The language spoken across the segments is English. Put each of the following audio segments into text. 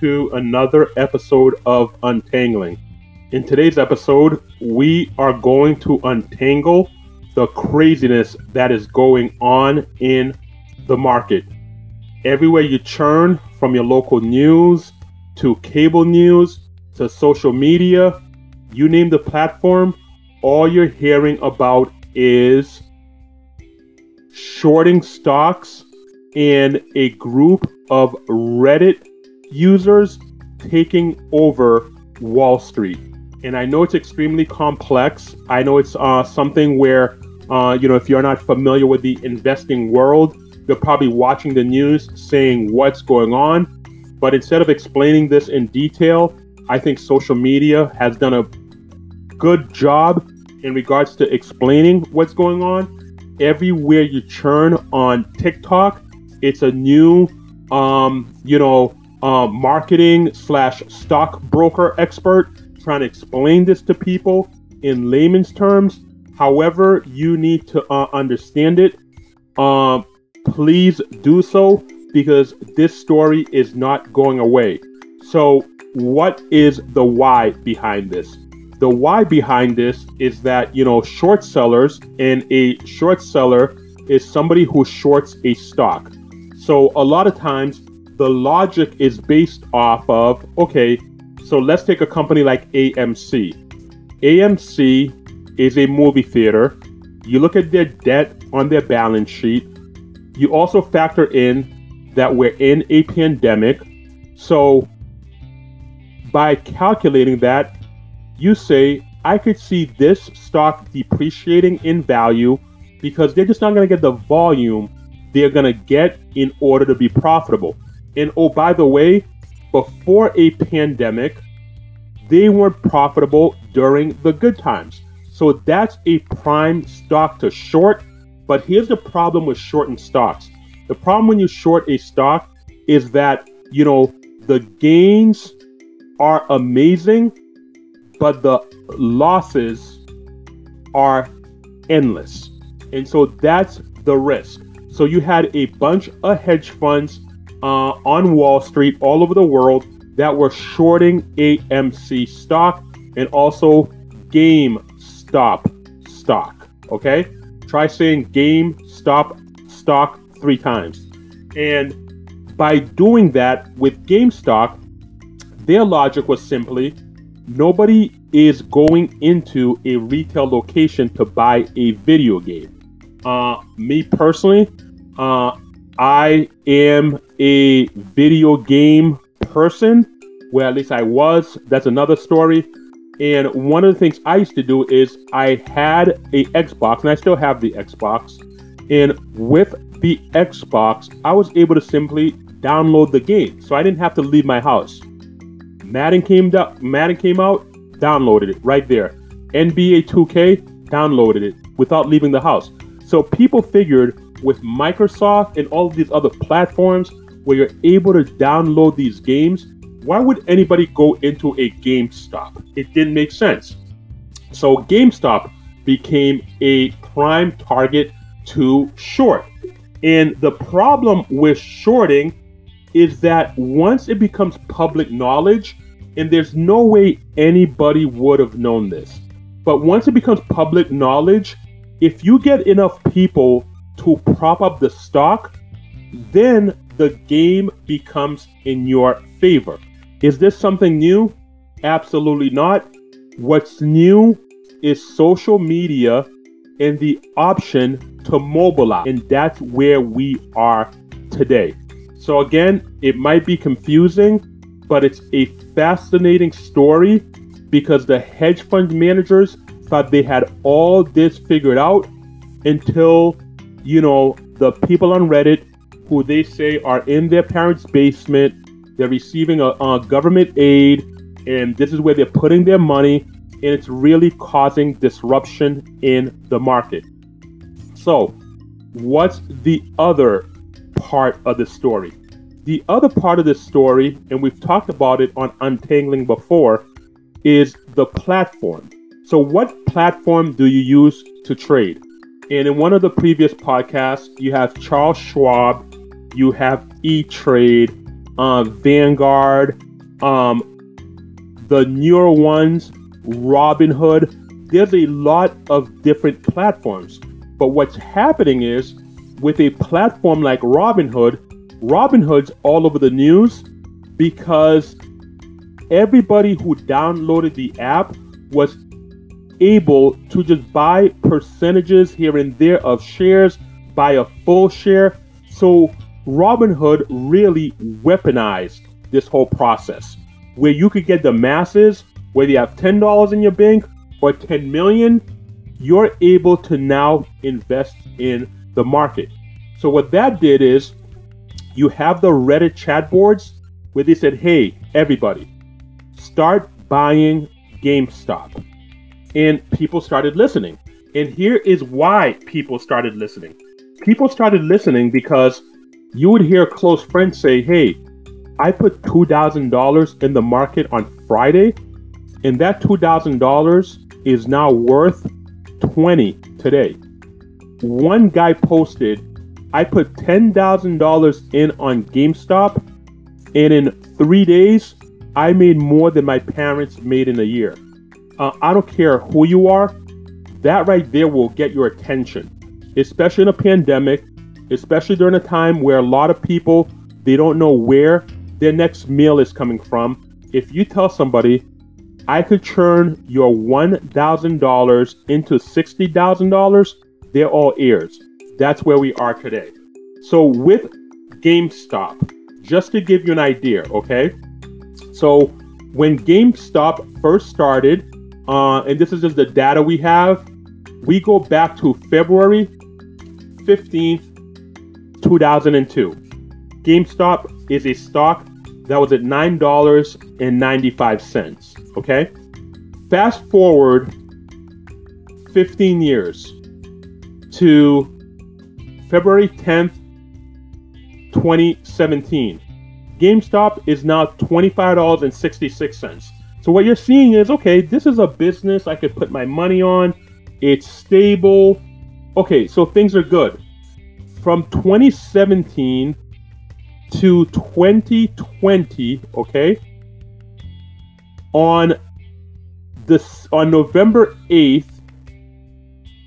To another episode of Untangling. In today's episode, we are going to untangle the craziness that is going on in the market. Everywhere you churn, from your local news to cable news to social media, you name the platform, all you're hearing about is shorting stocks and a group of Reddit users taking over Wall Street. And I know it's extremely complex. I know it's uh, something where, uh, you know, if you're not familiar with the investing world, you're probably watching the news saying what's going on. But instead of explaining this in detail, I think social media has done a good job in regards to explaining what's going on. Everywhere you churn on TikTok, it's a new, um, you know, uh, marketing slash stockbroker expert trying to explain this to people in layman's terms. However, you need to uh, understand it. Um, please do so because this story is not going away. So, what is the why behind this? The why behind this is that, you know, short sellers and a short seller is somebody who shorts a stock. So, a lot of times the logic is based off of okay, so let's take a company like AMC. AMC is a movie theater. You look at their debt on their balance sheet. You also factor in that we're in a pandemic. So, by calculating that, you say, I could see this stock depreciating in value because they're just not going to get the volume they're going to get in order to be profitable. And oh, by the way, before a pandemic, they weren't profitable during the good times. So that's a prime stock to short. But here's the problem with shorting stocks. The problem when you short a stock is that, you know, the gains are amazing, but the losses are endless. And so that's the risk. So you had a bunch of hedge funds uh, on Wall Street all over the world that were shorting AMC stock and also GameStop stock. Okay? Try saying GameStop stock three times. And by doing that with GameStop, their logic was simply nobody is going into a retail location to buy a video game. Uh, me personally, uh, I am a video game person. Well, at least I was. That's another story. And one of the things I used to do is I had a Xbox, and I still have the Xbox. And with the Xbox, I was able to simply download the game, so I didn't have to leave my house. Madden came out, Madden came out, downloaded it right there. NBA 2K downloaded it without leaving the house. So people figured with Microsoft and all these other platforms where you're able to download these games, why would anybody go into a GameStop? It didn't make sense. So GameStop became a prime target to short. And the problem with shorting is that once it becomes public knowledge, and there's no way anybody would have known this, but once it becomes public knowledge, if you get enough people to prop up the stock, then the game becomes in your favor. Is this something new? Absolutely not. What's new is social media and the option to mobilize, and that's where we are today. So, again, it might be confusing, but it's a fascinating story because the hedge fund managers thought they had all this figured out until you know, the people on Reddit who they say are in their parents' basement, they're receiving a, a government aid, and this is where they're putting their money, and it's really causing disruption in the market. So, what's the other part of the story? The other part of the story, and we've talked about it on Untangling before, is the platform. So, what platform do you use to trade? And in one of the previous podcasts, you have Charles Schwab, you have E Trade, uh, Vanguard, um, the newer ones, Robinhood. There's a lot of different platforms. But what's happening is with a platform like Robinhood, Robinhood's all over the news because everybody who downloaded the app was able to just buy percentages here and there of shares, buy a full share. So Robinhood really weaponized this whole process where you could get the masses, whether you have $10 in your bank or 10 million, you're able to now invest in the market. So what that did is you have the Reddit chat boards where they said, hey, everybody, start buying GameStop. And people started listening. And here is why people started listening. People started listening because you would hear close friends say, hey, I put $2,000 in the market on Friday, and that $2,000 is now worth 20 today. One guy posted, I put $10,000 in on GameStop, and in three days, I made more than my parents made in a year. Uh, I don't care who you are, that right there will get your attention, especially in a pandemic, especially during a time where a lot of people they don't know where their next meal is coming from. If you tell somebody, I could turn your $1,000 into $60,000, they're all ears. That's where we are today. So, with GameStop, just to give you an idea, okay? So, when GameStop first started, uh, and this is just the data we have, we go back to February 15th, 2002. GameStop is a stock that was at $9.95. Okay? Fast forward 15 years to February 10th, 2017. GameStop is now $25.66. So what you're seeing is okay, this is a business I could put my money on. It's stable. Okay, so things are good. From 2017 to 2020, okay? On this on November 8th,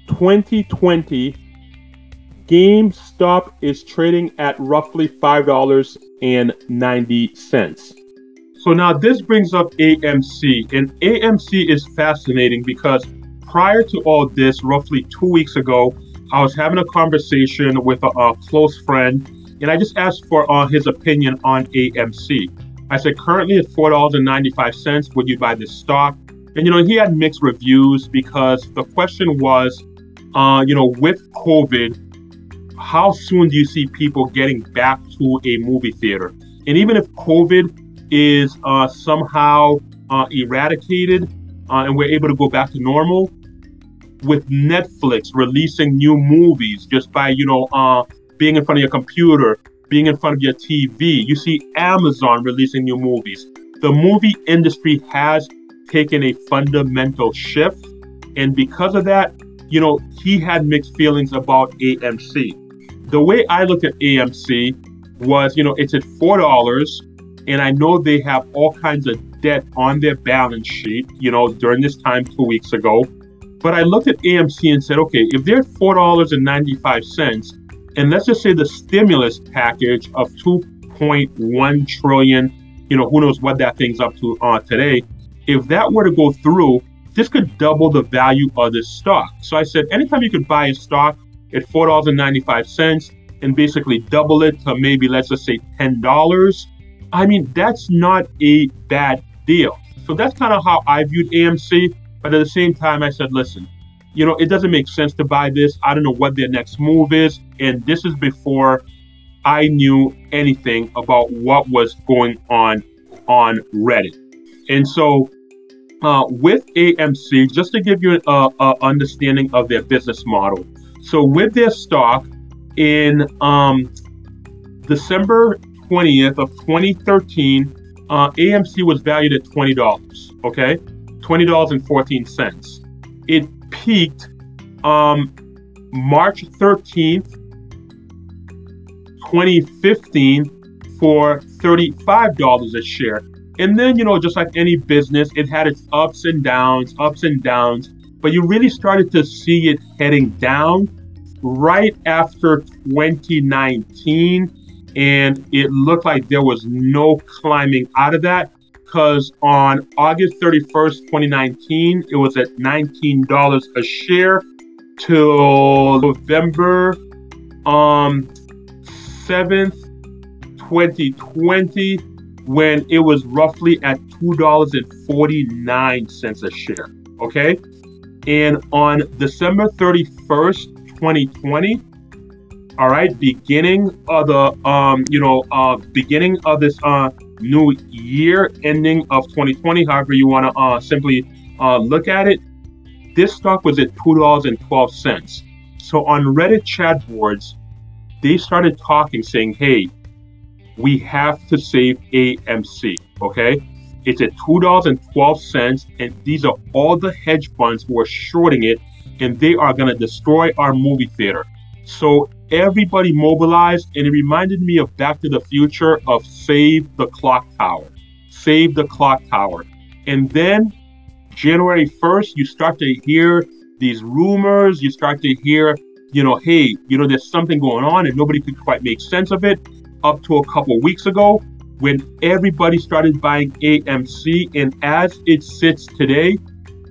2020, GameStop is trading at roughly $5.90. So now this brings up AMC, and AMC is fascinating because prior to all this, roughly two weeks ago, I was having a conversation with a, a close friend and I just asked for uh, his opinion on AMC. I said, currently at $4.95, would you buy this stock? And, you know, he had mixed reviews because the question was, uh, you know, with COVID, how soon do you see people getting back to a movie theater? And even if COVID is uh, somehow uh, eradicated uh, and we're able to go back to normal, with Netflix releasing new movies just by, you know, uh, being in front of your computer, being in front of your TV. You see Amazon releasing new movies. The movie industry has taken a fundamental shift. And because of that, you know, he had mixed feelings about AMC. The way I look at AMC was, you know, it's at $4, and I know they have all kinds of debt on their balance sheet, you know, during this time two weeks ago. But I looked at AMC and said, okay, if they're $4.95, and let's just say the stimulus package of 2.1 trillion, you know, who knows what that thing's up to uh, today. If that were to go through, this could double the value of this stock. So I said, anytime you could buy a stock at $4.95 and basically double it to maybe, let's just say $10, I mean, that's not a bad deal. So that's kind of how I viewed AMC. But at the same time, I said, listen, you know, it doesn't make sense to buy this. I don't know what their next move is. And this is before I knew anything about what was going on on Reddit. And so, uh, with AMC, just to give you an understanding of their business model. So, with their stock in um, December 20th of 2013, uh, AMC was valued at $20. Okay, $20.14. It peaked um, March 13th, 2015, for $35 a share. And then, you know, just like any business, it had its ups and downs, ups and downs, but you really started to see it heading down right after 2019. And it looked like there was no climbing out of that because on August 31st, 2019, it was at $19 a share till November um, 7th, 2020, when it was roughly at $2.49 a share. Okay. And on December 31st, 2020, all right, beginning of the, um, you know, uh, beginning of this uh, new year, ending of 2020, however you want to uh, simply uh, look at it, this stock was at $2.12. So on Reddit chat boards, they started talking saying, hey, we have to save AMC, okay? It's at $2.12, and these are all the hedge funds who are shorting it, and they are going to destroy our movie theater. So everybody mobilized, and it reminded me of Back to the Future of Save the Clock Tower. Save the Clock Tower. And then January 1st, you start to hear these rumors, you start to hear you know, hey, you know, there's something going on and nobody could quite make sense of it up to a couple weeks ago when everybody started buying AMC. And as it sits today,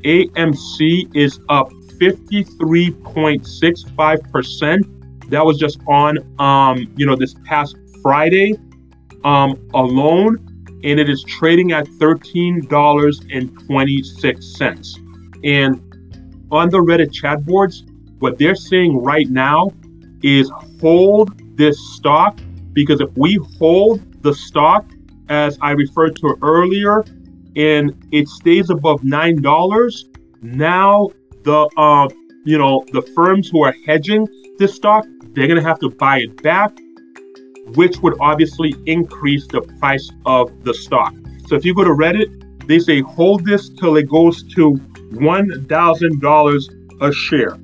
AMC is up 53.65%. That was just on, um, you know, this past Friday um, alone. And it is trading at $13.26. And on the Reddit chat boards, what they're saying right now is hold this stock because if we hold the stock, as I referred to earlier, and it stays above nine dollars, now the uh, you know the firms who are hedging this stock, they're gonna have to buy it back, which would obviously increase the price of the stock. So if you go to Reddit, they say hold this till it goes to one thousand dollars a share.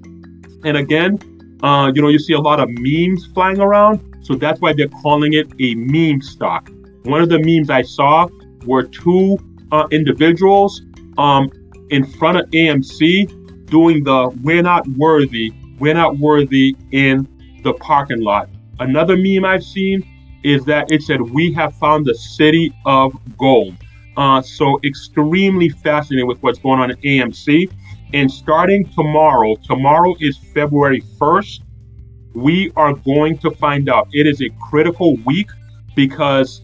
And again, uh, you know, you see a lot of memes flying around. So that's why they're calling it a meme stock. One of the memes I saw were two uh, individuals um, in front of AMC doing the we're not worthy, we're not worthy in the parking lot. Another meme I've seen is that it said, we have found the city of gold. Uh, so extremely fascinated with what's going on at AMC. And starting tomorrow, tomorrow is February 1st, we are going to find out. It is a critical week because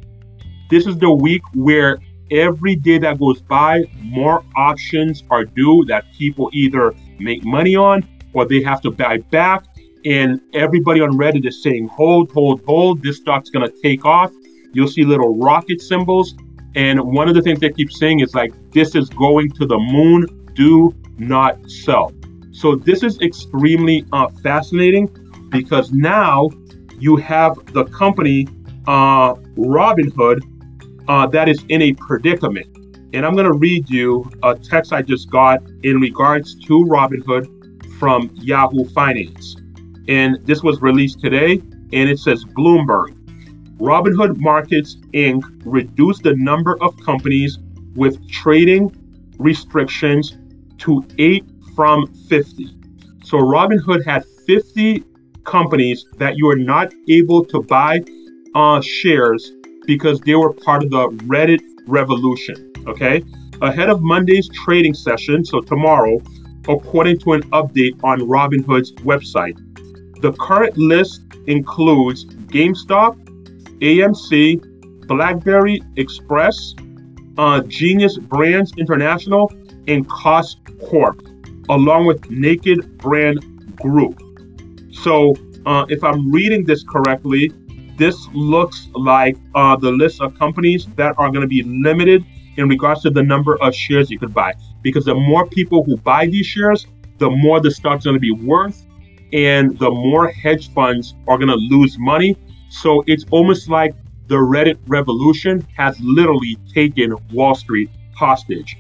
this is the week where every day that goes by, more options are due that people either make money on or they have to buy back. And everybody on Reddit is saying, hold, hold, hold. This stock's to take off. You'll see little rocket symbols. And one of the things they keep saying is like, this is going to the moon. Do not sell. So this is extremely uh, fascinating because now you have the company uh, Robinhood uh, that is in a predicament. And I'm going to read you a text I just got in regards to Robinhood from Yahoo Finance. And this was released today, and it says Bloomberg. Robinhood Markets Inc. reduced the number of companies with trading restrictions to eight from 50. So Robinhood had 50 companies that you are not able to buy uh, shares because they were part of the Reddit revolution. Okay. Ahead of Monday's trading session, so tomorrow, according to an update on Robinhood's website, the current list includes GameStop, AMC, BlackBerry Express, uh, Genius Brands International, and Koss Corp, along with Naked Brand Group. So, uh, if I'm reading this correctly, this looks like uh, the list of companies that are going to be limited in regards to the number of shares you could buy. Because the more people who buy these shares, the more the stock's going to be worth, and the more hedge funds are going to lose money. So it's almost like the Reddit revolution has literally taken Wall Street hostage.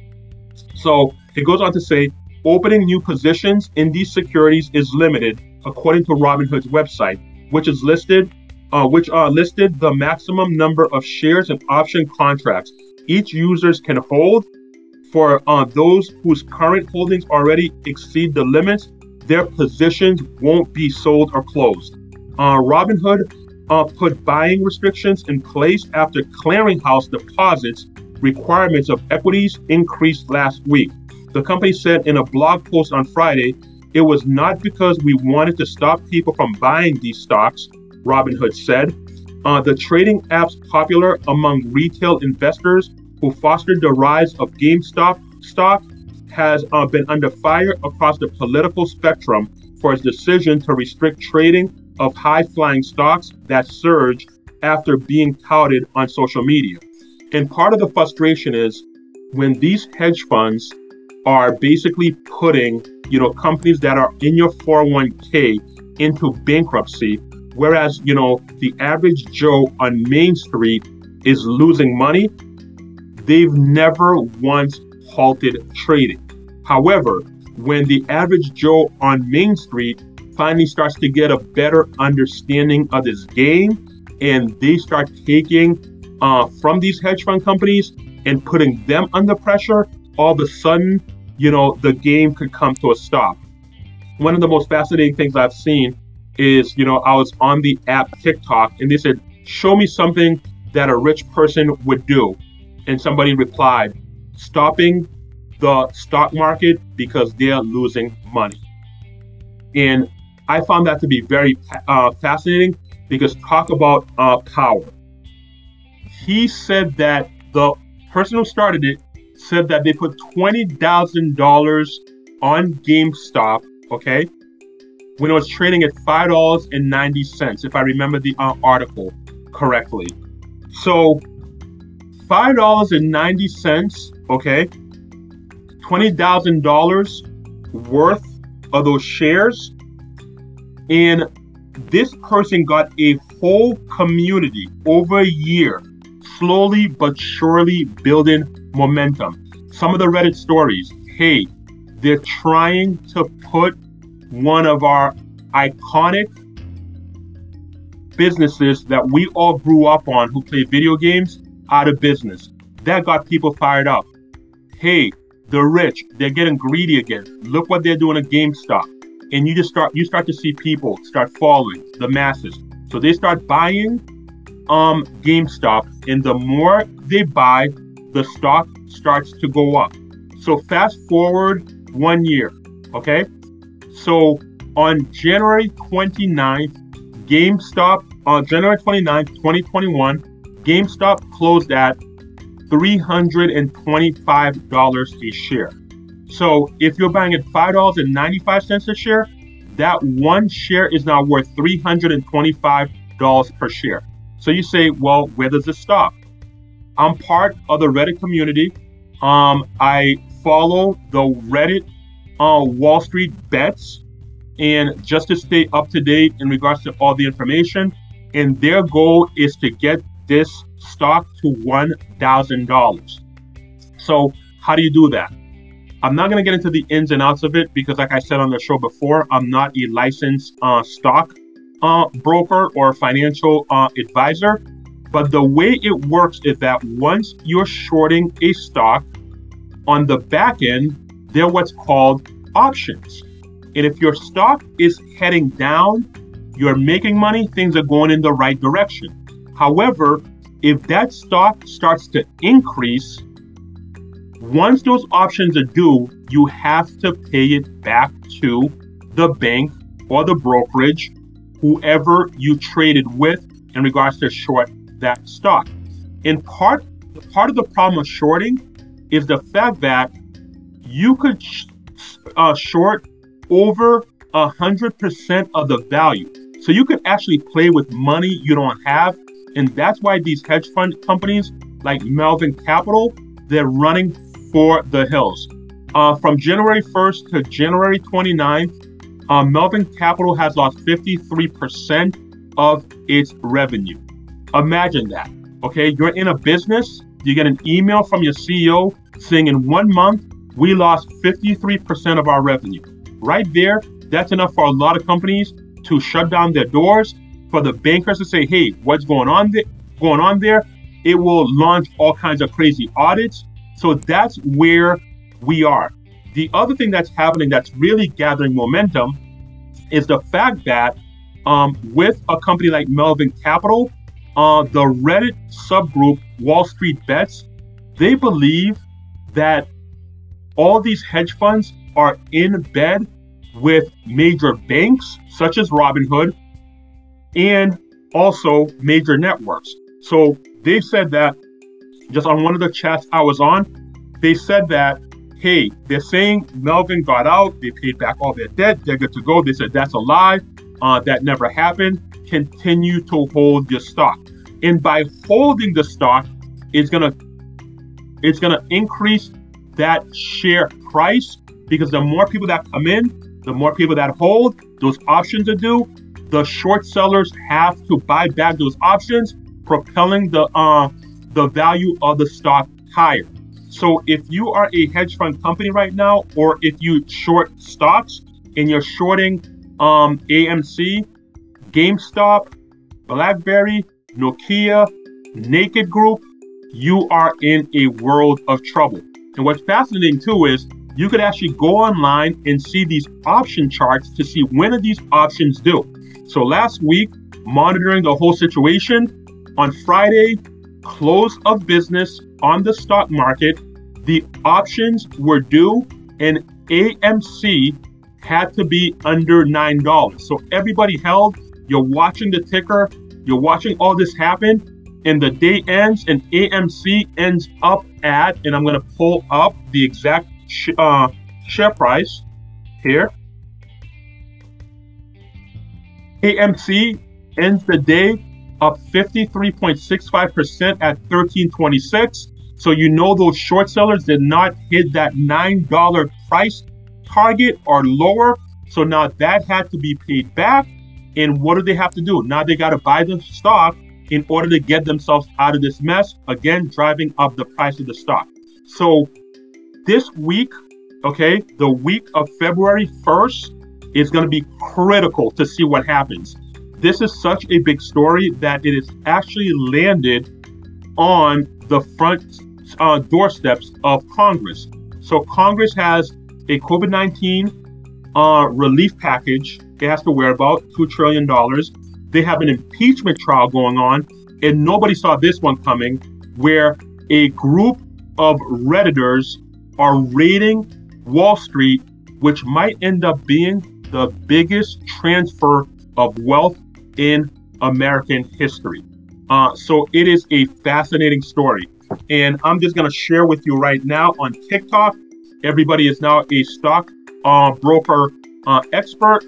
So it goes on to say opening new positions in these securities is limited, according to Robinhood's website, which is listed uh, which uh, listed the maximum number of shares and option contracts each users can hold. For uh, those whose current holdings already exceed the limits, their positions won't be sold or closed. Uh, Robinhood uh, put buying restrictions in place after clearinghouse deposits requirements of equities increased last week. The company said in a blog post on Friday, it was not because we wanted to stop people from buying these stocks, Robinhood said. Uh, the trading apps popular among retail investors who fostered the rise of GameStop stock has uh, been under fire across the political spectrum for its decision to restrict trading of high flying stocks that surge after being touted on social media. And part of the frustration is when these hedge funds are basically putting, you know, companies that are in your 401k into bankruptcy, whereas, you know, the average Joe on Main Street is losing money, they've never once halted trading. However, when the average Joe on Main Street finally starts to get a better understanding of this game and they start taking uh, from these hedge fund companies and putting them under pressure, all of a sudden, you know, the game could come to a stop. One of the most fascinating things I've seen is, you know, I was on the app TikTok and they said, show me something that a rich person would do. And somebody replied, stopping the stock market because they're losing money. And I found that to be very uh, fascinating because talk about uh, power he said that the person who started it said that they put $20,000 on GameStop, okay, when it was trading at $5.90, if I remember the uh, article correctly. So, $5.90, okay, $20,000 worth of those shares. And this person got a whole community over a year slowly but surely building momentum. Some of the Reddit stories hey, they're trying to put one of our iconic businesses that we all grew up on who play video games out of business. That got people fired up. Hey, the rich, they're getting greedy again. Look what they're doing at GameStop. And you just start you start to see people start following the masses. So they start buying um GameStop, and the more they buy, the stock starts to go up. So fast forward one year, okay? So on January 29th, GameStop, on January 29th, 2021, GameStop closed at $325 a share. So if you're buying at $5.95 a share, that one share is now worth $325 per share. So you say, well, where does this stop? I'm part of the Reddit community. Um, I follow the Reddit uh, Wall Street bets, and just to stay up to date in regards to all the information. And their goal is to get this stock to one thousand dollars. So how do you do that? I'm not going to get into the ins and outs of it because, like I said on the show before, I'm not a licensed uh, stock uh, broker or financial uh, advisor. But the way it works is that once you're shorting a stock, on the back end, they're what's called options. And if your stock is heading down, you're making money, things are going in the right direction. However, if that stock starts to increase, once those options are due, you have to pay it back to the bank or the brokerage whoever you traded with in regards to short that stock. In part, part of the problem of shorting is the fact that you could uh, short over a hundred percent of the value. So you could actually play with money you don't have, and that's why these hedge fund companies like Melvin Capital they're running for the hills. Uh, from January 1st to January 29th, um, Melvin Capital has lost 53% of its revenue. Imagine that. Okay, you're in a business, you get an email from your CEO saying in one month, we lost 53% of our revenue. Right there, that's enough for a lot of companies to shut down their doors for the bankers to say, hey, what's going on there? Going on there? It will launch all kinds of crazy audits. So that's where we are. The other thing that's happening that's really gathering momentum is the fact that um, with a company like Melvin Capital, uh, the Reddit subgroup Wall Street Bets, they believe that all these hedge funds are in bed with major banks such as Robinhood and also major networks. So they said that just on one of the chats I was on, they said that, hey, they're saying Melvin got out, they paid back all their debt, they're good to go. They said that's a lie. Uh, that never happened. Continue to hold your stock. And by holding the stock, it's gonna it's gonna increase that share price because the more people that come in, the more people that hold, those options are due. The short sellers have to buy back those options, propelling the uh, the value of the stock higher. So if you are a hedge fund company right now, or if you short stocks and you're shorting um, AMC, GameStop, BlackBerry, Nokia, Naked Group, you are in a world of trouble. And what's fascinating too is you could actually go online and see these option charts to see when are these options due. So last week, monitoring the whole situation, on Friday, close of business on the stock market, the options were due and AMC had to be under $9. So everybody held, you're watching the ticker, you're watching all this happen, and the day ends and AMC ends up at, and I'm going to pull up the exact sh- uh, share price here. AMC ends the day up 53.65% at 1326. So you know those short sellers did not hit that $9 price target or lower. So now that had to be paid back. And what do they have to do? Now they got to buy the stock in order to get themselves out of this mess, again, driving up the price of the stock. So this week, okay, the week of February 1st is going to be critical to see what happens. This is such a big story that it has actually landed on the front uh, doorsteps of Congress. So Congress has a COVID 19 uh, relief package it has to worry about, $2 trillion. They have an impeachment trial going on, and nobody saw this one coming, where a group of Redditors are raiding Wall Street, which might end up being the biggest transfer of wealth in American history. Uh, so it is a fascinating story. And I'm just going to share with you right now on TikTok. Everybody is now a stock uh, broker uh, expert.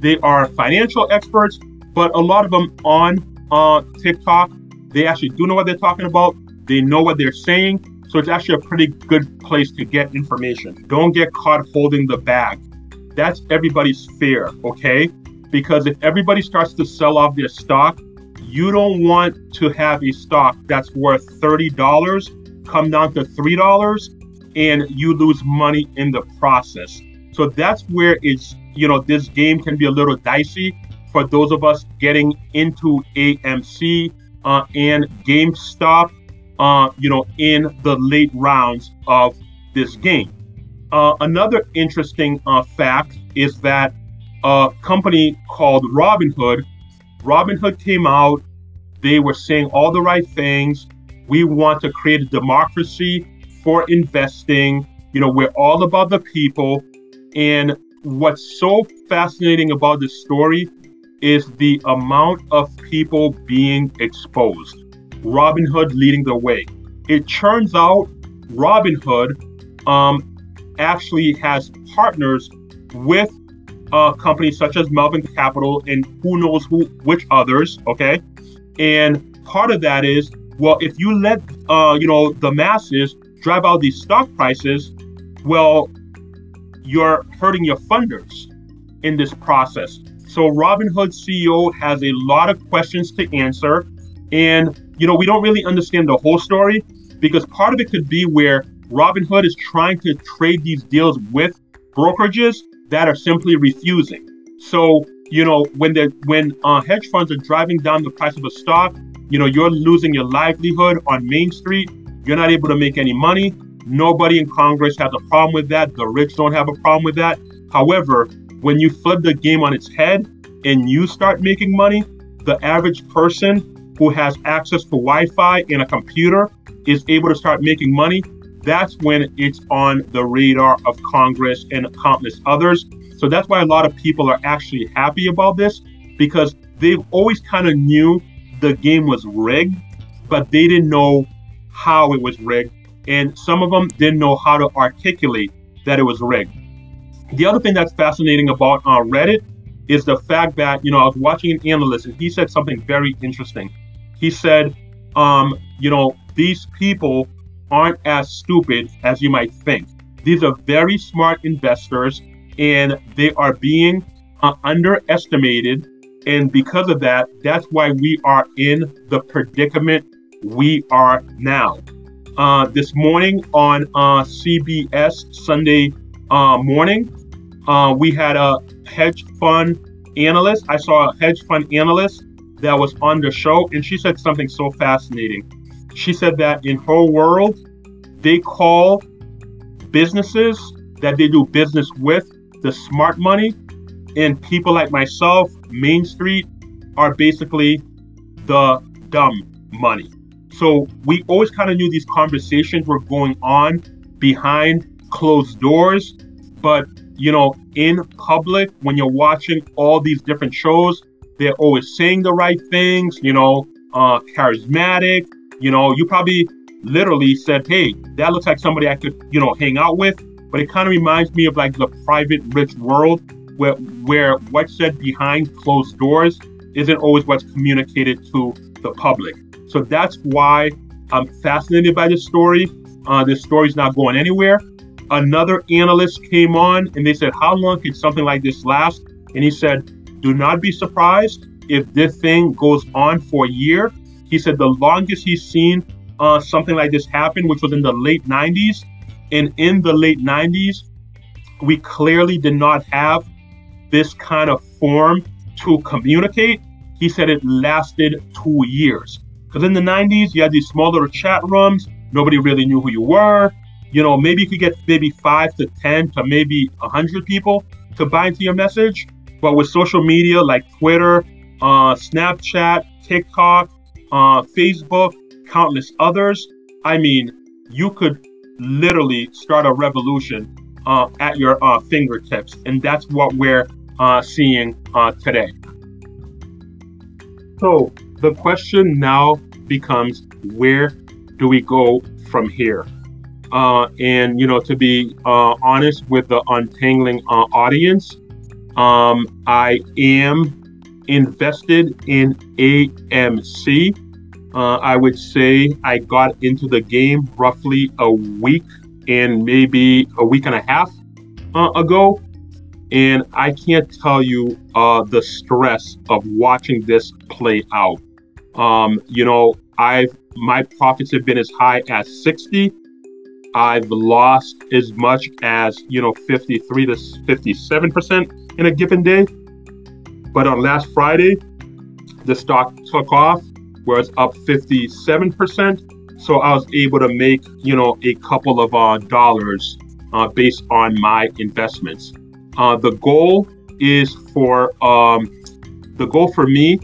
They are financial experts, but a lot of them on uh, TikTok, they actually do know what they're talking about. They know what they're saying. So it's actually a pretty good place to get information. Don't get caught holding the bag. That's everybody's fear, okay? Because if everybody starts to sell off their stock, you don't want to have a stock that's worth $30 come down to $3 and you lose money in the process. So that's where it's, you know, this game can be a little dicey for those of us getting into AMC uh, and GameStop, uh, you know, in the late rounds of this game. Uh, another interesting uh, fact is that a company called Robinhood, Robinhood came out. They were saying all the right things. We want to create a democracy for investing. You know, we're all about the people. And what's so fascinating about this story is the amount of people being exposed. Robinhood leading the way. It turns out Robinhood um, actually has partners with uh, companies such as Melvin Capital and who knows who which others. Okay, and part of that is well, if you let uh, you know the masses drive out these stock prices, well, you're hurting your funders in this process. So Robinhood CEO has a lot of questions to answer. And, you know, we don't really understand the whole story because part of it could be where Robinhood is trying to trade these deals with brokerages that are simply refusing. So you know, when they when uh, hedge funds are driving down the price of a stock, you know, you're losing your livelihood on Main Street. You're not able to make any money. Nobody in Congress has a problem with that. The rich don't have a problem with that. However, when you flip the game on its head and you start making money, the average person who has access to Wi Fi and a computer is able to start making money. That's when it's on the radar of Congress and countless others. So that's why a lot of people are actually happy about this because they've always kind of knew the game was rigged, but they didn't know how it was rigged. And some of them didn't know how to articulate that it was rigged. The other thing that's fascinating about uh, Reddit is the fact that, you know, I was watching an analyst and he said something very interesting. He said, um, you know, these people aren't as stupid as you might think. These are very smart investors and they are being uh, underestimated. And because of that, that's why we are in the predicament we are now. Uh, this morning on uh, CBS Sunday uh, morning, uh, we had a hedge fund analyst. I saw a hedge fund analyst that was on the show, and she said something so fascinating. She said that in her world, they call businesses that they do business with the smart money, and people like myself, Main Street, are basically the dumb money. So we always kind of knew these conversations were going on behind closed doors, but you know, in public, when you're watching all these different shows, they're always saying the right things, you know, uh, charismatic. You know, you probably literally said, hey, that looks like somebody I could, you know, hang out with. But it kind of reminds me of like the private rich world where where what's said behind closed doors isn't always what's communicated to the public. So that's why I'm fascinated by this story. Uh, this story's not going anywhere another analyst came on and they said, How long could something like this last? And he said, Do not be surprised if this thing goes on for a year. He said the longest he's seen uh, something like this happen, which was in the late 90s. And in the late 90s, we clearly did not have this kind of form to communicate. He said it lasted two years. Because in the 90s, you had these small little chat rooms. Nobody really knew who you were you know, maybe you could get maybe five to 10 to maybe 100 people to buy into your message. But with social media like Twitter, uh, Snapchat, TikTok, uh, Facebook, countless others, I mean, you could literally start a revolution uh, at your uh, fingertips. And that's what we're uh, seeing uh, today. So the question now becomes where do we go from here? Uh, and you know, to be uh, honest with the untangling uh, audience, um, I am invested in AMC. Uh, I would say I got into the game roughly a week and maybe a week and a half uh, ago. And I can't tell you uh, the stress of watching this play out. Um, you know, I've my profits have been as high as 60 I've lost as much as, you know, 53 to 57% in a given day. But on last Friday, the stock took off, where it's up 57%. So I was able to make, you know, a couple of uh, dollars uh, based on my investments. Uh, the goal is for um, the goal for me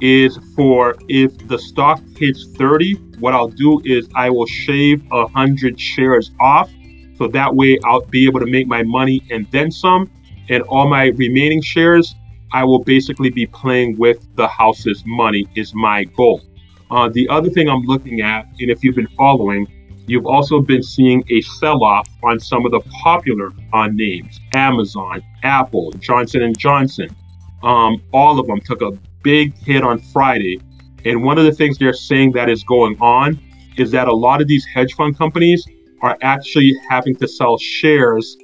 is for if the stock hits 30, what I'll do is I will shave hundred shares off. So that way I'll be able to make my money and then some. And all my remaining shares, I will basically be playing with the house's money is my goal. Uh, the other thing I'm looking at, and if you've been following, you've also been seeing a sell-off on some of the popular uh, names: Amazon, Apple, Johnson and Johnson. Um, all of them took a big hit on Friday. And one of the things they're saying that is going on is that a lot of these hedge fund companies are actually having to sell shares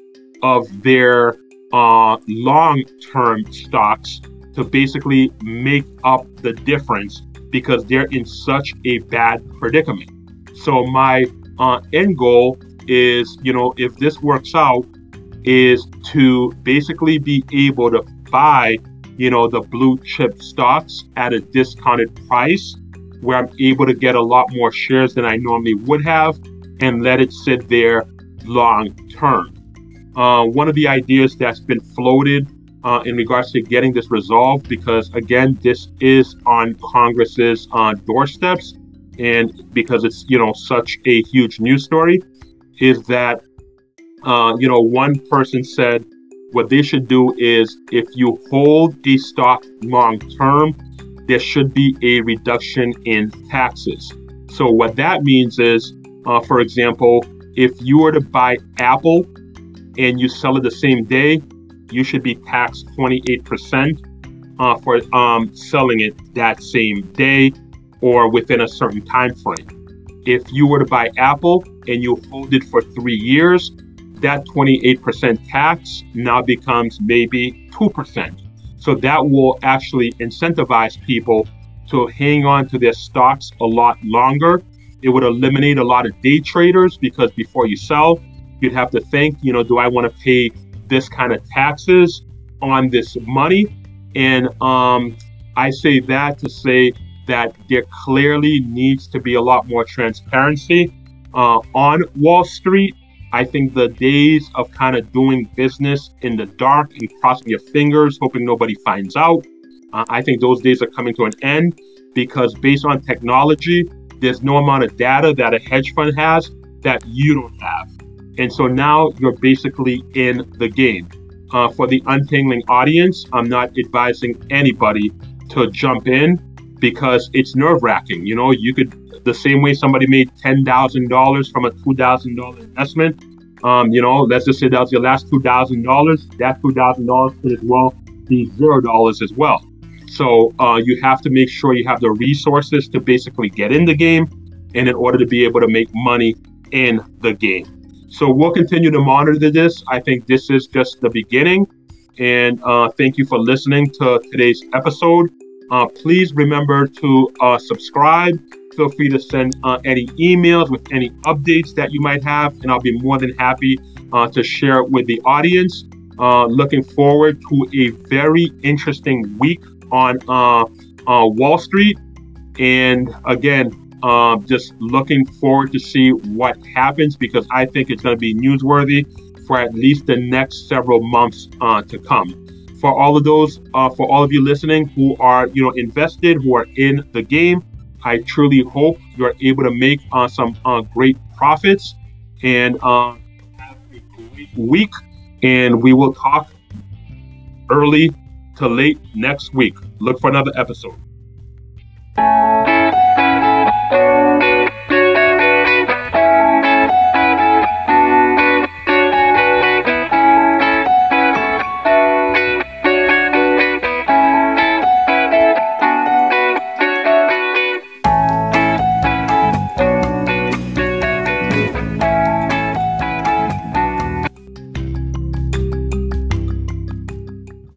of their uh, long term stocks to basically make up the difference because they're in such a bad predicament. So, my uh, end goal is, you know, if this works out, is to basically be able to buy you know, the blue chip stocks at a discounted price where I'm able to get a lot more shares than I normally would have and let it sit there long term. Uh, one of the ideas that's been floated uh, in regards to getting this resolved, because again, this is on Congress's uh, doorsteps, and because it's you know such a huge news story, is that uh, you know one person said what they should do is if you hold a stock long term, there should be a reduction in taxes. So what that means is, uh, for example, if you were to buy Apple and you sell it the same day, you should be taxed 28% uh, for um, selling it that same day or within a certain time frame. If you were to buy Apple and you hold it for three years, that 28% tax now becomes maybe 2%. So that will actually incentivize people to hang on to their stocks a lot longer. It would eliminate a lot of day traders because before you sell, you'd have to think, you know, do I want to pay this kind of taxes on this money? And um, I say that to say that there clearly needs to be a lot more transparency uh, on Wall Street. I think the days of kind of doing business in the dark and crossing your fingers, hoping nobody finds out, uh, I think those days are coming to an end because based on technology, there's no amount of data that a hedge fund has that you don't have. And so now you're basically in the game. Uh, for the untangling audience, I'm not advising anybody to jump in because it's nerve wracking. You know, you could, the same way somebody made $10,000 from a $2,000 investment, um, you know, let's just say that was your last $2,000, that $2,000 could as well be $0 as well. So uh, you have to make sure you have the resources to basically get in the game and in order to be able to make money in the game. So we'll continue to monitor this. I think this is just the beginning. And uh, thank you for listening to today's episode. Uh, please remember to uh, subscribe. Feel free to send uh, any emails with any updates that you might have, and I'll be more than happy uh, to share it with the audience. Uh, looking forward to a very interesting week on Wall Street. And again, uh, just looking forward to see what happens because I think it's going to be newsworthy for at least the next several months uh, to come. For all of those, uh, for all of you listening who are you know invested, who are in the game, I truly hope you're able to make uh, some uh, great profits and uh, have a great week. And we will talk early to late next week. Look for another episode.